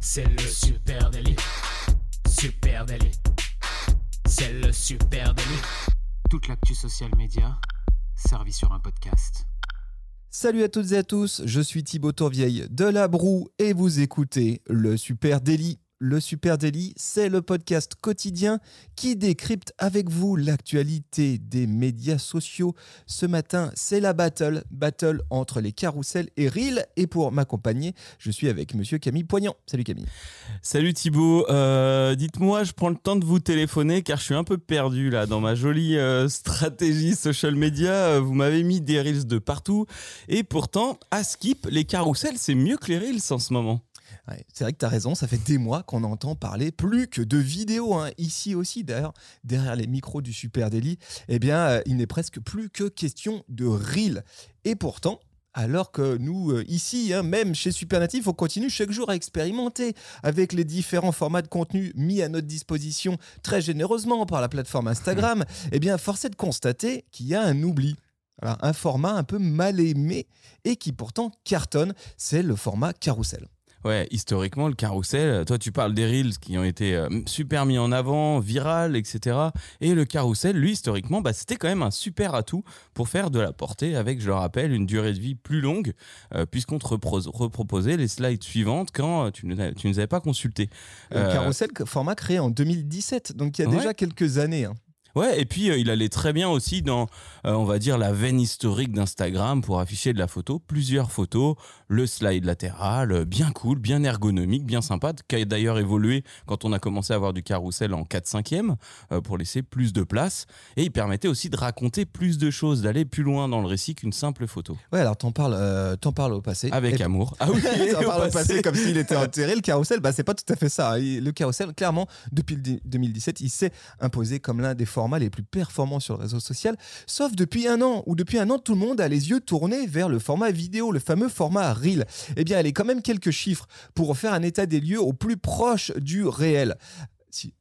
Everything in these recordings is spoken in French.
C'est le super délit. Super délit. C'est le super délit. Toute l'actu social média servie sur un podcast. Salut à toutes et à tous, je suis Thibaut Tourvieille de La Broue et vous écoutez le Super Délit. Le Super Daily, c'est le podcast quotidien qui décrypte avec vous l'actualité des médias sociaux. Ce matin, c'est la battle, battle entre les carousels et Reel. Et pour m'accompagner, je suis avec monsieur Camille Poignant. Salut Camille. Salut Thibaut. Euh, dites-moi, je prends le temps de vous téléphoner car je suis un peu perdu là dans ma jolie euh, stratégie social media. Euh, vous m'avez mis des Reels de partout. Et pourtant, à Skip, les carousels, c'est mieux que les Reels en ce moment c'est vrai que tu as raison, ça fait des mois qu'on entend parler plus que de vidéos. Hein. Ici aussi, d'ailleurs, derrière les micros du Super Daily, eh bien, euh, il n'est presque plus que question de reel. Et pourtant, alors que nous, euh, ici, hein, même chez Supernatif, on continue chaque jour à expérimenter avec les différents formats de contenu mis à notre disposition très généreusement par la plateforme Instagram. eh bien, force est de constater qu'il y a un oubli. un format un peu mal aimé et qui pourtant cartonne, c'est le format carrousel. Ouais, historiquement, le carrousel, toi tu parles des reels qui ont été euh, super mis en avant, viral, etc. Et le carrousel, lui, historiquement, bah, c'était quand même un super atout pour faire de la portée avec, je le rappelle, une durée de vie plus longue, euh, puisqu'on te reproposait les slides suivantes quand tu ne, tu nous avais pas consulté. Le euh, carrousel, format créé en 2017, donc il y a déjà quelques années. Hein. Ouais, et puis euh, il allait très bien aussi dans, euh, on va dire, la veine historique d'Instagram pour afficher de la photo, plusieurs photos, le slide latéral, euh, bien cool, bien ergonomique, bien sympa, qui a d'ailleurs évolué quand on a commencé à avoir du carrousel en 4 5 e pour laisser plus de place. Et il permettait aussi de raconter plus de choses, d'aller plus loin dans le récit qu'une simple photo. Ouais, alors t'en parles, t'en parles au passé. Avec amour. Ah oui, t'en parles au passé comme s'il était enterré. Le carrousel, bah c'est pas tout à fait ça. Le carrousel, clairement, depuis 2017, il s'est imposé comme l'un des formats les plus performants sur le réseau social, sauf depuis un an, où depuis un an, tout le monde a les yeux tournés vers le format vidéo, le fameux format Reel. Eh bien, elle est quand même quelques chiffres pour faire un état des lieux au plus proche du réel. Si,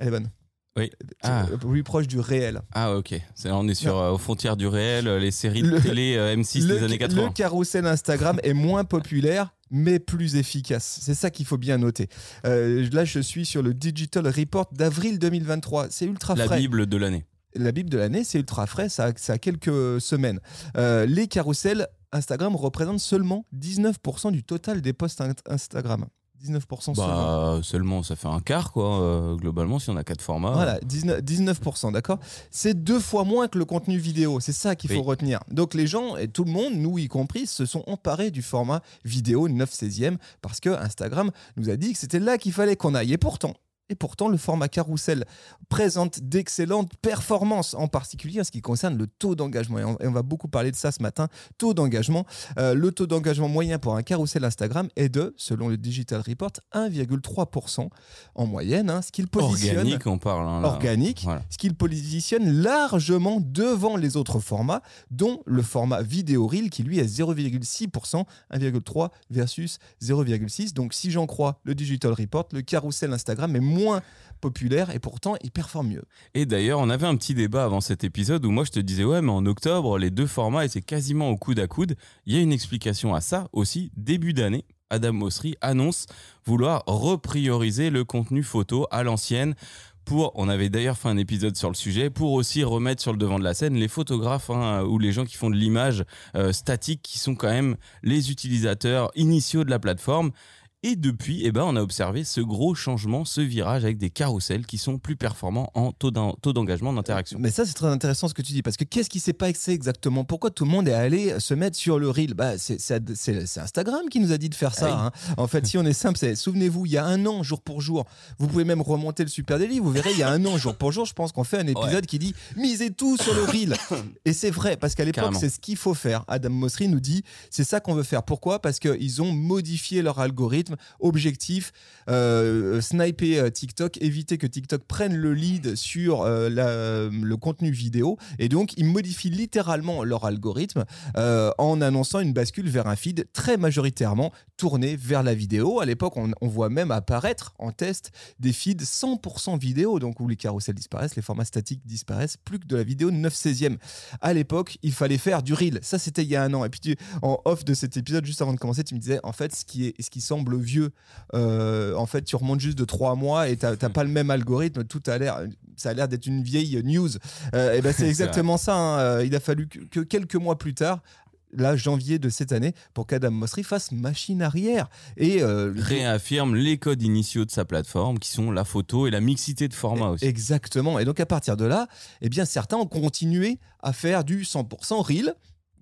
elle est bonne. Oui. Ah. Plus proche du réel. Ah ok. on est sur euh, aux frontières du réel, euh, les séries de télé euh, M6 des années 80. Le carrousel Instagram est moins populaire, mais plus efficace. C'est ça qu'il faut bien noter. là, je suis sur le Digital Report d'avril 2023. C'est ultra frais. La Bible de l'année. La Bible de l'année, c'est ultra frais, ça ça a quelques semaines. les carousels Instagram représentent seulement 19% du total des posts Instagram. 19% bah, seulement. ça fait un quart, quoi, euh, globalement, si on a quatre formats. Voilà, 19%, 19% d'accord? C'est deux fois moins que le contenu vidéo, c'est ça qu'il faut retenir. Donc les gens, et tout le monde, nous y compris, se sont emparés du format vidéo 9 16e parce que Instagram nous a dit que c'était là qu'il fallait qu'on aille. Et pourtant, et pourtant, le format carrousel présente d'excellentes performances, en particulier en ce qui concerne le taux d'engagement. Et on va beaucoup parler de ça ce matin. Taux d'engagement. Euh, le taux d'engagement moyen pour un carrousel Instagram est de, selon le Digital Report, 1,3% en moyenne. Hein, ce qu'il positionne. Organique, on parle. Hein, organique. Ce qu'il positionne largement devant les autres formats, dont le format vidéo reel qui lui est 0,6%, 1,3% versus 0,6. Donc si j'en crois le Digital Report, le carrousel Instagram est moins populaire et pourtant il performe mieux. Et d'ailleurs, on avait un petit débat avant cet épisode où moi je te disais ouais, mais en octobre, les deux formats étaient quasiment au coude à coude. Il y a une explication à ça aussi. Début d'année, Adam Mosseri annonce vouloir reprioriser le contenu photo à l'ancienne pour, on avait d'ailleurs fait un épisode sur le sujet, pour aussi remettre sur le devant de la scène les photographes hein, ou les gens qui font de l'image euh, statique, qui sont quand même les utilisateurs initiaux de la plateforme. Et depuis, eh ben, on a observé ce gros changement, ce virage avec des carousels qui sont plus performants en taux d'engagement, d'interaction. Mais ça, c'est très intéressant ce que tu dis, parce que qu'est-ce qui s'est passé exactement? Pourquoi tout le monde est allé se mettre sur le reel? Bah, C'est Instagram qui nous a dit de faire ça. Hein. En fait, si on est simple, souvenez-vous, il y a un an, jour pour jour, vous pouvez même remonter le Super Daily, vous verrez, il y a un an, jour pour jour, je pense qu'on fait un épisode qui dit misez tout sur le reel. Et c'est vrai, parce qu'à l'époque, c'est ce qu'il faut faire. Adam Mosseri nous dit c'est ça qu'on veut faire. Pourquoi? Parce qu'ils ont modifié leur algorithme objectif, euh, sniper euh, TikTok, éviter que TikTok prenne le lead sur euh, le contenu vidéo. Et donc, ils modifient littéralement leur algorithme en annonçant une bascule vers un feed très majoritairement tourner vers la vidéo. À l'époque, on, on voit même apparaître en test des feeds 100% vidéo, donc où les carousels disparaissent, les formats statiques disparaissent, plus que de la vidéo 9 16e. À l'époque, il fallait faire du reel. Ça, c'était il y a un an. Et puis, tu- en off de cet épisode, juste avant de commencer, tu me disais, en fait, ce qui, est, ce qui semble vieux, euh, en fait, tu remontes juste de 3 mois et t'as t'as pas le même algorithme. Tout a l'air, ça a l'air d'être une vieille news. Euh, et ben, c'est exactement ça. hein. Euh, Il a fallu que, que quelques mois plus tard, là, janvier de cette année, pour qu'Adam Mosseri fasse machine arrière. Et euh, Réaffirme les codes initiaux de sa plateforme qui sont la photo et la mixité de format aussi. Exactement. Et donc à partir de là, eh bien certains ont continué à faire du 100% reel.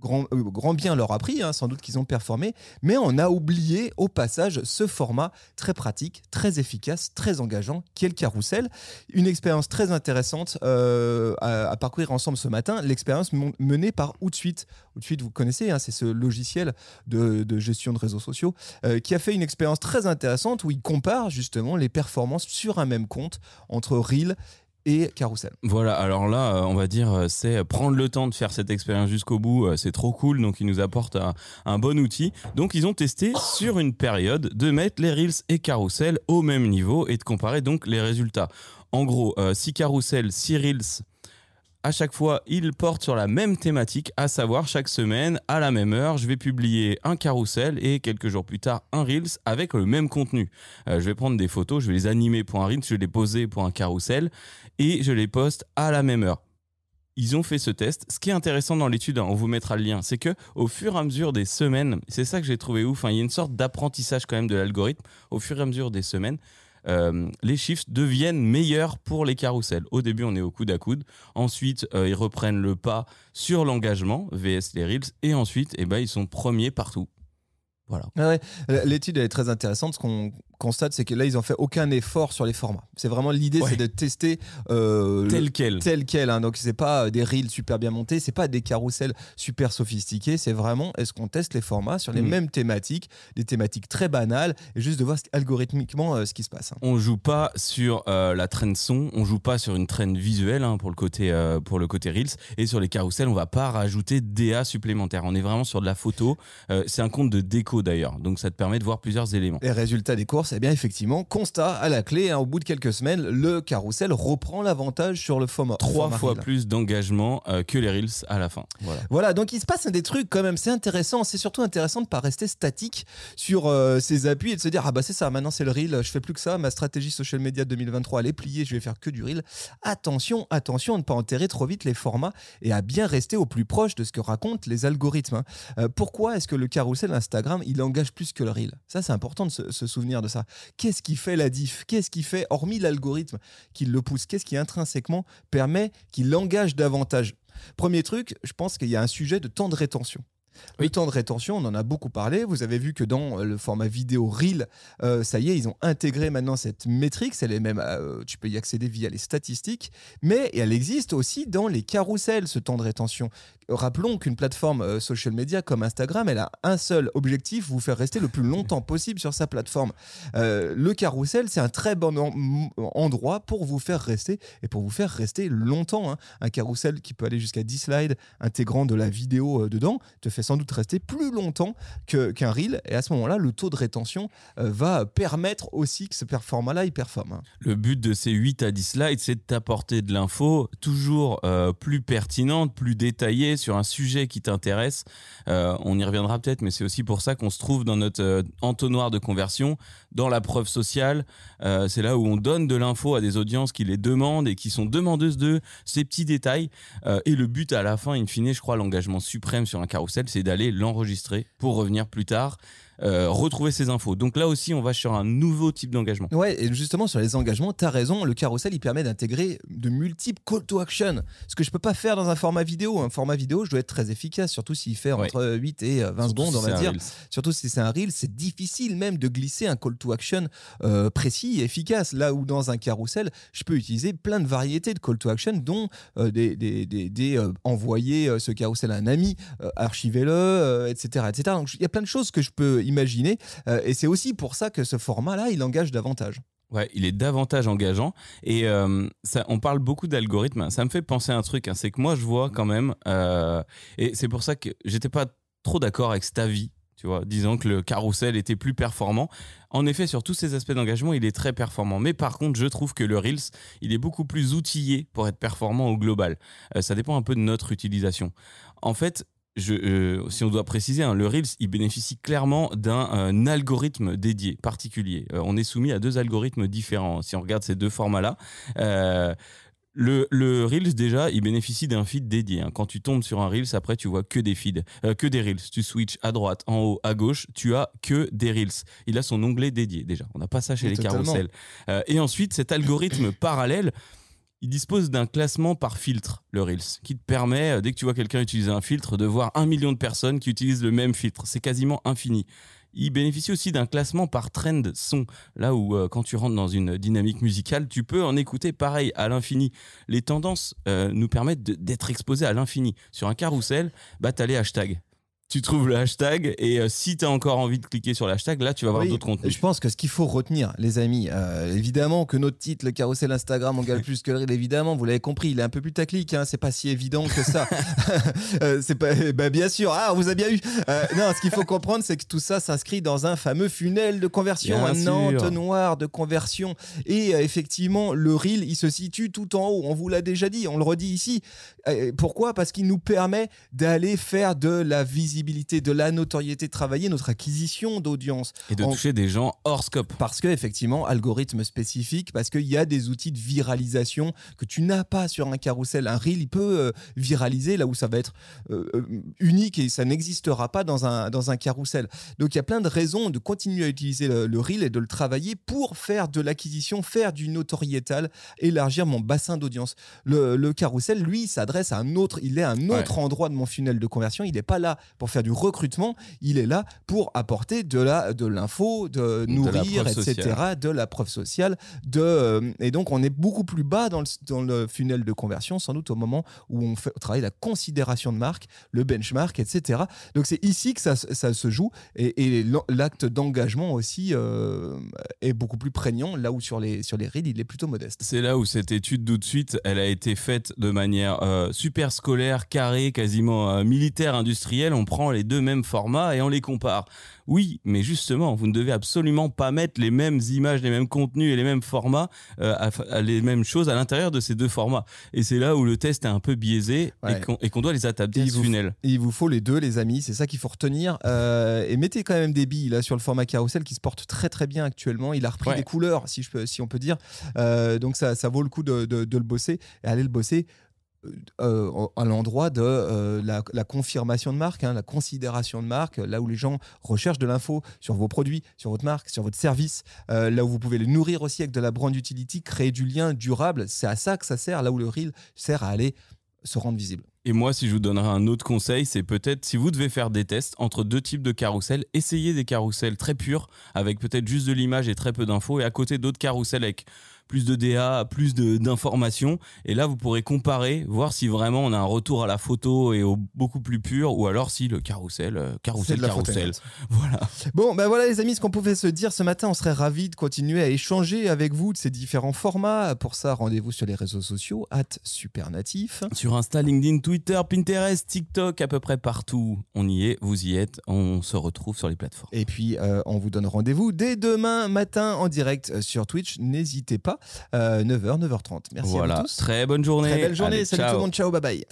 Grand, euh, grand bien leur a pris, hein, sans doute qu'ils ont performé, mais on a oublié au passage ce format très pratique, très efficace, très engageant, qui est le carrousel. Une expérience très intéressante euh, à, parcourir ensemble ce matin, l'expérience menée par Outsuite. Outsuite, vous connaissez, hein, c'est ce logiciel de, de gestion de réseaux sociaux euh, qui a fait une expérience très intéressante où il compare justement les performances sur un même compte entre Reel Carousel. Voilà, alors là, euh, on va dire, euh, c'est prendre le temps de faire cette expérience jusqu'au bout, euh, c'est trop cool, donc ils nous apportent un, un bon outil. Donc ils ont testé sur une période de mettre les Reels et Carousel au même niveau et de comparer donc les résultats. En gros, euh, si Carousel, si Reels, à chaque fois, ils portent sur la même thématique, à savoir chaque semaine, à la même heure, je vais publier un carrousel et quelques jours plus tard un Reels avec le même contenu. Euh, je vais prendre des photos, je vais les animer pour un Reels, je vais les poser pour un carrousel et je les poste à la même heure. Ils ont fait ce test. Ce qui est intéressant dans l'étude, on vous mettra le lien, c'est que au fur et à mesure des semaines, c'est ça que j'ai trouvé ouf. hein, il y a une sorte d'apprentissage quand même de l'algorithme. Au fur et à mesure des semaines, euh, les chiffres deviennent meilleurs pour les carousels. Au début, on est au coude à coude. Ensuite, euh, ils reprennent le pas sur l'engagement, VS les Reels. Et ensuite, eh ben, ils sont premiers partout. Voilà. Ah ouais, L'étude elle est très intéressante. Ce qu'on constate, c'est que là, ils n'ont fait aucun effort sur les formats. C'est vraiment l'idée, Ouais. c'est de tester euh, Tel quel. tel quel. hein. Donc, c'est pas des reels super bien montés, c'est pas des carousels super sophistiqués. C'est vraiment est-ce qu'on teste les formats sur les Mm. mêmes thématiques, des thématiques très banales, et juste de voir algorithmiquement euh, ce qui se passe. hein. On joue pas sur euh, la trend son, on joue pas sur une trend visuelle hein, pour le côté euh, pour le côté reels et sur les carousels on va pas rajouter DA supplémentaires. On est vraiment sur de la photo. Euh, c'est un compte de déco d'ailleurs, donc ça te permet de voir plusieurs éléments. Et résultat des courses, eh bien effectivement, constat à la clé, hein, au bout de quelques semaines, le carrousel reprend l'avantage sur le format. Trois fois reel. plus d'engagement euh, que les reels à la fin. Voilà. Voilà, donc il se passe des trucs quand même, c'est intéressant. C'est surtout intéressant de pas rester statique sur euh, ses appuis et de se dire ah bah c'est ça, maintenant c'est le reel, je fais plus que ça, ma stratégie social media 2023 elle est pliée, je vais faire que du reel. Attention, attention à ne pas enterrer trop vite les formats et à bien rester au plus proche de ce que racontent les algorithmes. hein. Euh, pourquoi est-ce que le carrousel Instagram il engage plus que le reel Ça c'est important de se, souvenir de ça. Qu'est-ce qui fait la diff? Qu'est-ce qui fait, hormis l'algorithme qui le pousse, qu'est-ce qui intrinsèquement permet qu'il engage davantage? Premier truc, je pense qu'il y a un sujet de temps de rétention. Le temps de rétention, on en a beaucoup parlé. Vous avez vu que dans euh, le format vidéo Reel, euh, ça y est, ils ont intégré maintenant cette métrique. Elle est même, euh, tu peux y accéder via les statistiques, mais elle existe aussi dans les carousels, ce temps de rétention. Rappelons qu'une plateforme euh, social media comme Instagram, elle a un seul objectif vous faire rester le plus longtemps possible sur sa plateforme. Le carrousel, c'est un très bon en- endroit pour vous faire rester et pour vous faire rester longtemps. hein. Un carrousel qui peut aller jusqu'à 10 slides, intégrant de la vidéo dedans, te fait sans doute rester plus longtemps qu'un reel. Et à ce moment-là, le taux de rétention euh, va permettre aussi que ce format-là, il performe. Le but de ces 8 à 10 slides, c'est de t'apporter de l'info toujours euh, plus pertinente, plus détaillée sur un sujet qui t'intéresse. Euh, on y reviendra peut-être, mais c'est aussi pour ça qu'on se trouve dans notre entonnoir de conversion, dans la preuve sociale. C'est là où on donne de l'info à des audiences qui les demandent et qui sont demandeuses de ces petits détails. Et le but à la fin, in fine, je crois, l'engagement suprême sur un carrousel, c'est d'aller l'enregistrer pour revenir plus tard. Euh, retrouver ces infos. Donc là aussi, on va sur un nouveau type d'engagement. Ouais, et justement sur les engagements, tu as raison, le carrousel il permet d'intégrer de multiples call to action. Ce que je peux pas faire dans un format vidéo. Un format vidéo, je dois être très efficace, surtout s'il fait Ouais. entre 8 et euh, 20 Surtout secondes, si on va dire. Surtout si c'est un reel, c'est difficile même de glisser un call to action euh, précis et efficace. Là où dans un carrousel, je peux utiliser plein de variétés de call to action, dont euh, des, des, des- des, euh, envoyer euh, ce carrousel à un ami, euh, archivez-le, euh, etc., etc. Donc il y a plein de choses que je peux imaginer. euh, et c'est aussi pour ça que ce format-là, il engage davantage. Ouais, il est davantage engageant. Et euh, ça, on parle beaucoup d'algorithmes. Ça me fait penser à un truc. hein, c'est que moi, je vois quand même. euh, et c'est pour ça que j'étais pas trop d'accord avec cet avis tu vois, disant que le carrousel était plus performant. En effet, sur tous ces aspects d'engagement, il est très performant. Mais par contre, je trouve que le Reels, il est beaucoup plus outillé pour être performant au global. Ça dépend un peu de notre utilisation. En fait, je, euh, si on doit préciser, hein, le Reels, il bénéficie clairement d'un euh, algorithme dédié, particulier. Euh, on est soumis à deux algorithmes différents si on regarde ces deux formats-là. Le, le, Reels, déjà, il bénéficie d'un feed dédié. Hein. Quand tu tombes sur un Reels, après, tu vois que des feeds, que des Reels. Tu switches à droite, en haut, à gauche, tu as que des Reels. Il a son onglet dédié, déjà. On n'a pas ça chez les carousels. et ensuite, cet algorithme parallèle, il dispose d'un classement par filtre, le Reels, qui te permet, euh, dès que tu vois quelqu'un utiliser un filtre, de voir un million de personnes qui utilisent le même filtre. C'est quasiment infini. Il bénéficie aussi d'un classement par trend son, là où euh, quand tu rentres dans une dynamique musicale, tu peux en écouter pareil à l'infini. Les tendances euh, nous permettent d'être exposés à l'infini. Sur un carrousel, bah, tu as les hashtags tu trouves le hashtag et euh, si tu as encore envie de cliquer sur le hashtag, là tu vas avoir d'autres contenus. Je pense que ce qu'il faut retenir, les amis, euh, évidemment que notre titre, le carrousel Instagram, on gagne plus que le reel, évidemment, vous l'avez compris, il est un peu plus taclique, hein, c'est pas si évident que ça. Euh, c'est pas, bah, bien sûr, ah, on vous a bien eu. non, ce qu'il faut comprendre, c'est que tout ça s'inscrit dans un fameux funnel de conversion, un entonnoir de conversion. Et effectivement, le reel, il se situe tout en haut. On vous l'a déjà dit, on le redit ici. pourquoi? Parce qu'il nous permet d'aller faire de la visibilité de la notoriété, travailler notre acquisition d'audience. Et de toucher des gens hors scope. Parce que, effectivement, algorithme spécifique, parce qu'il y a des outils de viralisation que tu n'as pas sur un carrousel. Un reel, il peut euh, viraliser là où ça va être euh, euh, unique et ça n'existera pas dans un, dans un carrousel. Donc, il y a plein de raisons de continuer à utiliser le, reel et de le travailler pour faire de l'acquisition, faire du notoriétal, élargir mon bassin d'audience. Le, le carrousel, lui, s'adresse à un autre, il est à un autre endroit de mon funnel de conversion. Il n'est pas là pour faire du recrutement, il est là pour apporter de la de l'info, de nourrir, etc., de la preuve sociale. De, euh, et donc, on est beaucoup plus bas dans le, dans le funnel de conversion, sans doute au moment où on, fait, travaille la considération de marque, le benchmark, etc. Donc, c'est ici que ça, ça, se joue et, l'acte d'engagement aussi euh, est beaucoup plus prégnant, là où sur les, sur les reads, il est plutôt modeste. C'est là où cette étude tout de suite, elle a été faite de manière euh, super scolaire, carrée, quasiment militaire, industrielle. On prend les deux mêmes formats et on les compare. Oui, mais justement, vous ne devez absolument pas mettre les mêmes images, les mêmes contenus et les mêmes formats, euh, à, les mêmes choses à l'intérieur de ces deux formats. Et c'est là où le test est un peu biaisé et qu'on doit les adapter à ce funnel. Il vous faut les deux, les amis, c'est ça qu'il faut retenir. Euh, et mettez quand même des billes là sur le format carousel qui se porte très très bien actuellement. Il a repris des couleurs, si, je peux, si on peut dire. Euh, donc ça, ça vaut le coup de, de le bosser et aller le bosser euh, à l'endroit de euh, la, confirmation de marque, hein, la considération de marque, là où les gens recherchent de l'info sur vos produits, sur votre marque, sur votre service, euh, là où vous pouvez les nourrir aussi avec de la brand utility, créer du lien durable. C'est à ça que ça sert, là où le reel sert à aller se rendre visible. Et moi, si je vous donnerais un autre conseil, c'est peut-être si vous devez faire des tests entre deux types de carousels, essayez des carousels très purs, avec peut-être juste de l'image et très peu d'infos, et à côté d'autres carousels avec plus de DA, plus d'informations. Et là, vous pourrez comparer, voir si vraiment on a un retour à la photo et au beaucoup plus pur, ou alors si le carrousel, euh, carrousel, carrousel. Voilà. Bon, ben voilà les amis, ce qu'on pouvait se dire ce matin. On serait ravis de continuer à échanger avec vous de ces différents formats. Pour ça, rendez-vous sur les réseaux sociaux, at Supernatif. Sur Insta, LinkedIn, Twitter, Pinterest, TikTok, à peu près partout. On y est, vous y êtes. On se retrouve sur les plateformes. Et puis, euh, on vous donne rendez-vous dès demain matin en direct sur Twitch. N'hésitez pas. 9h, euh, 9h30. Merci voilà. à vous tous. Très bonne journée. Très belle journée. Salut tout le monde. Ciao, bye bye.